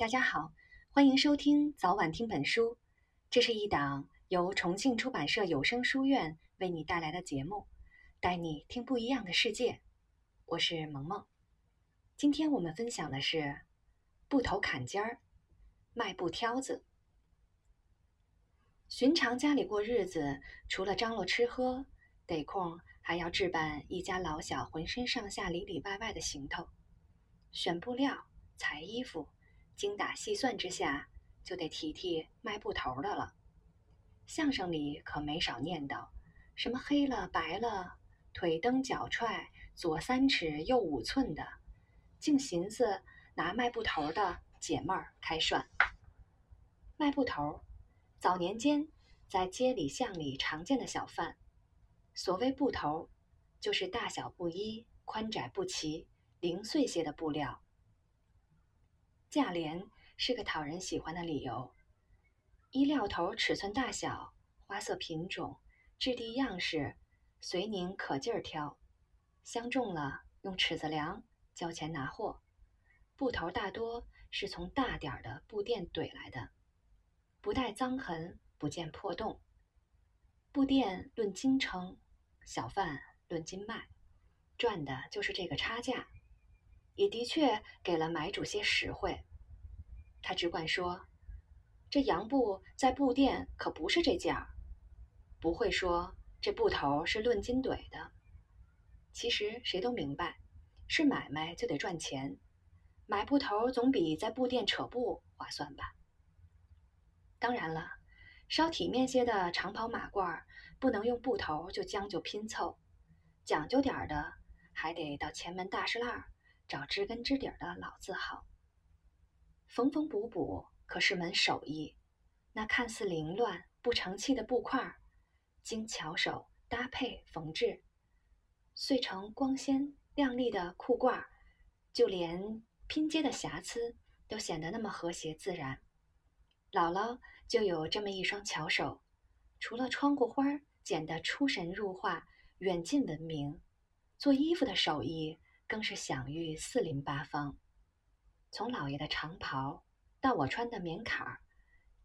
大家好，欢迎收听早晚听本书。这是一档由重庆出版社有声书院为你带来的节目，带你听不一样的世界。我是萌萌。今天我们分享的是布头坎肩儿，卖布挑子。寻常家里过日子，除了张罗吃喝，得空还要置办一家老小浑身上下里里外外的行头，选布料、裁衣服。精打细算之下，就得提提卖布头的了。相声里可没少念叨，什么黑了白了，腿蹬脚踹，左三尺右五寸的，净寻思拿卖布头的解闷儿开涮。卖布头，早年间在街里巷里常见的小贩。所谓布头，就是大小不一、宽窄不齐、零碎些的布料。价廉是个讨人喜欢的理由。衣料头尺寸大小、花色品种、质地样式，随您可劲儿挑。相中了，用尺子量，交钱拿货。布头大多是从大点儿的布店怼来的，不带脏痕，不见破洞。布店论斤称，小贩论斤卖，赚的就是这个差价。也的确给了买主些实惠。他只管说：“这洋布在布店可不是这价儿。”不会说这布头是论斤怼的。其实谁都明白，是买卖就得赚钱，买布头总比在布店扯布划算吧。当然了，稍体面些的长袍马褂不能用布头就将就拼凑，讲究点儿的还得到前门大栅栏。找知根知底的老字号，缝缝补补可是门手艺。那看似凌乱不成器的布块儿，经巧手搭配缝制，碎成光鲜亮丽的裤褂，就连拼接的瑕疵都显得那么和谐自然。姥姥就有这么一双巧手，除了窗户花剪得出神入化、远近闻名，做衣服的手艺。更是享誉四邻八方。从老爷的长袍到我穿的棉坎儿，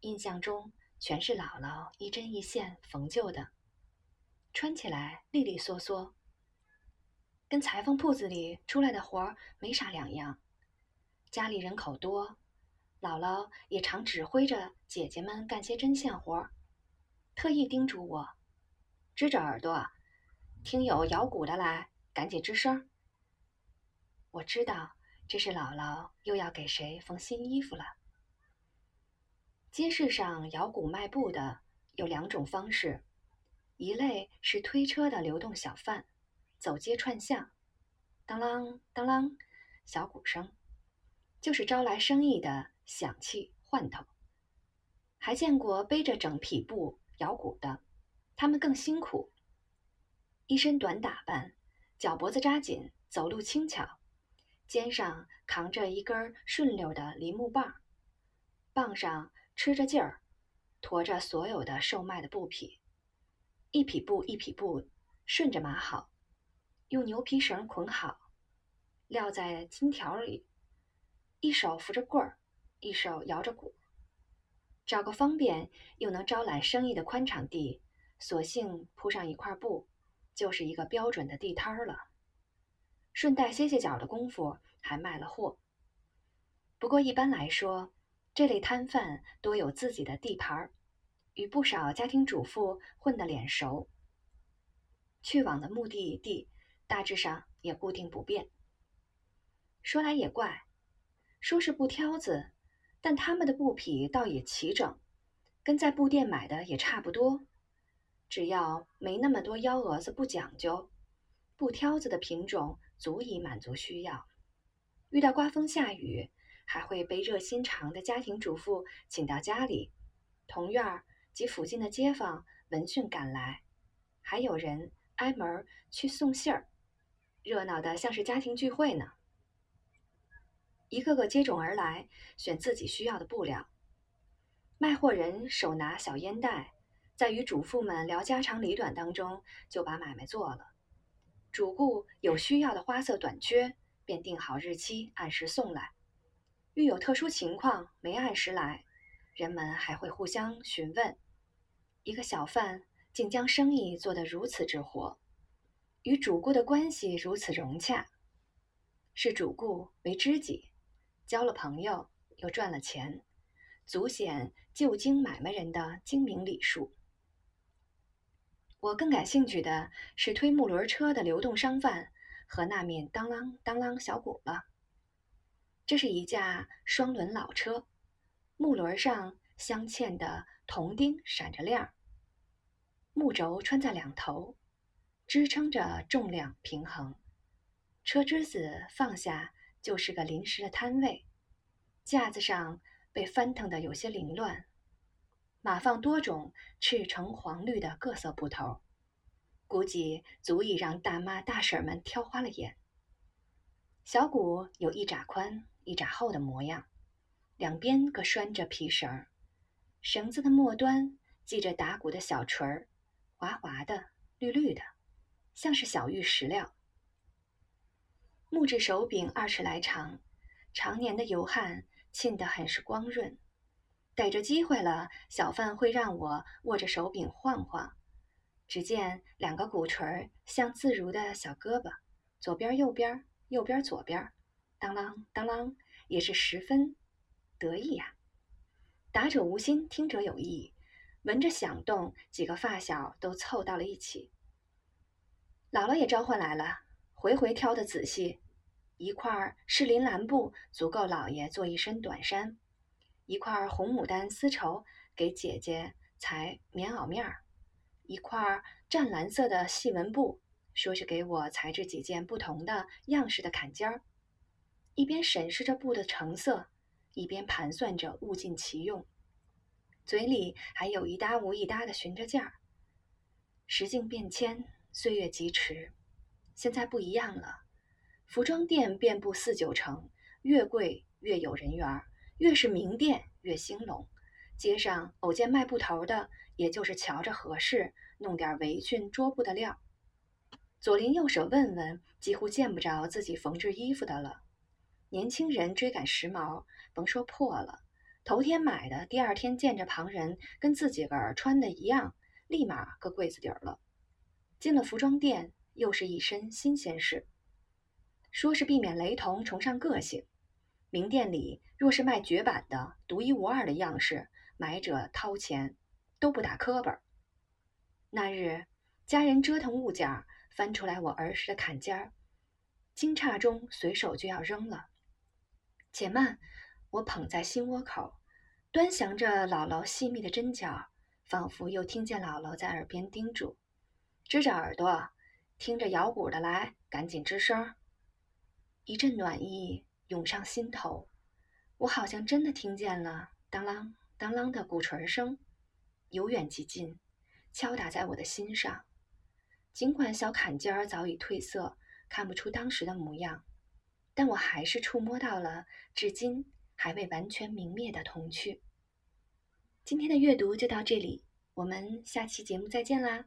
印象中全是姥姥一针一线缝就的，穿起来利利索索，跟裁缝铺子里出来的活儿没啥两样。家里人口多，姥姥也常指挥着姐姐们干些针线活儿，特意叮嘱我：支着耳朵，听有摇鼓的来，赶紧吱声。我知道这是姥姥又要给谁缝新衣服了。街市上摇鼓卖布的有两种方式，一类是推车的流动小贩，走街串巷，当啷当啷，小鼓声，就是招来生意的响器换头。还见过背着整匹布摇鼓的，他们更辛苦，一身短打扮，脚脖子扎紧，走路轻巧。肩上扛着一根顺溜的梨木棒，棒上吃着劲儿，驮着所有的售卖的布匹，一匹布一匹布顺着码好，用牛皮绳捆好，撂在金条里，一手扶着棍儿，一手摇着鼓，找个方便又能招揽生意的宽敞地，索性铺上一块布，就是一个标准的地摊儿了。顺带歇歇脚的功夫，还卖了货。不过一般来说，这类摊贩多有自己的地盘儿，与不少家庭主妇混得脸熟。去往的目的地大致上也固定不变。说来也怪，说是布挑子，但他们的布匹倒也齐整，跟在布店买的也差不多。只要没那么多幺蛾子不讲究，布挑子的品种。足以满足需要。遇到刮风下雨，还会被热心肠的家庭主妇请到家里。同院儿及附近的街坊闻讯赶来，还有人挨门去送信儿，热闹的像是家庭聚会呢。一个个接踵而来，选自己需要的布料。卖货人手拿小烟袋，在与主妇们聊家长里短当中，就把买卖做了。主顾有需要的花色短缺，便定好日期，按时送来。遇有特殊情况没按时来，人们还会互相询问。一个小贩竟将生意做得如此之活，与主顾的关系如此融洽，视主顾为知己，交了朋友又赚了钱，足显旧京买卖人的精明礼数。我更感兴趣的是推木轮车的流动商贩和那面当啷当啷小鼓了。这是一架双轮老车，木轮上镶嵌的铜钉闪着亮，木轴穿在两头，支撑着重量平衡。车之子放下就是个临时的摊位，架子上被翻腾的有些凌乱，码放多种赤橙黄绿的各色布头，估计足以让大妈大婶们挑花了眼。小鼓有一拃宽。一拃厚的模样，两边各拴着皮绳，绳子的末端系着打鼓的小锤儿，滑滑的，绿绿的，像是小玉石料。木质手柄二尺来长，常年的油汗沁得很是光润。逮着机会了，小贩会让我握着手柄晃晃，只见两个鼓槌像自如的小胳膊，左边右边，右边左边。当啷当啷，也是十分得意呀。打者无心，听者有意。闻着响动，几个发小都凑到了一起。姥姥也召唤来了，回回挑的仔细。一块是林蓝布足够姥爷做一身短衫，一块红牡丹丝绸给姐姐裁棉袄面儿，一块湛蓝色的细纹布，说是给我裁制几件不同的样式的坎肩儿。一边审视着布的成色，一边盘算着物尽其用，嘴里还有一搭无一搭的寻着价儿。时境变迁，岁月疾驰，现在不一样了。服装店遍布四九城，越贵越有人缘儿，越是名店越兴隆。街上偶见卖布头的，也就是瞧着合适，弄点围裙、桌布的料。左邻右舍问问，几乎见不着自己缝制衣服的了。年轻人追赶时髦，甭说破了，头天买的，第二天见着旁人跟自己个儿穿的一样，立马搁柜子底儿了。进了服装店，又是一身新鲜事。说是避免雷同，崇尚个性。名店里若是卖绝版的、独一无二的样式，买者掏钱都不打磕巴。那日家人折腾物件，翻出来我儿时的坎肩儿，惊诧中随手就要扔了。且慢，我捧在心窝口，端详着姥姥细密的针脚，仿佛又听见姥姥在耳边叮嘱：“支着耳朵，听着摇鼓的来，赶紧吱声。”一阵暖意涌上心头，我好像真的听见了当啷当啷的鼓槌声，由远及近，敲打在我的心上。尽管小坎肩儿早已褪色，看不出当时的模样。但我还是触摸到了至今还未完全泯灭的童趣。今天的阅读就到这里，我们下期节目再见啦！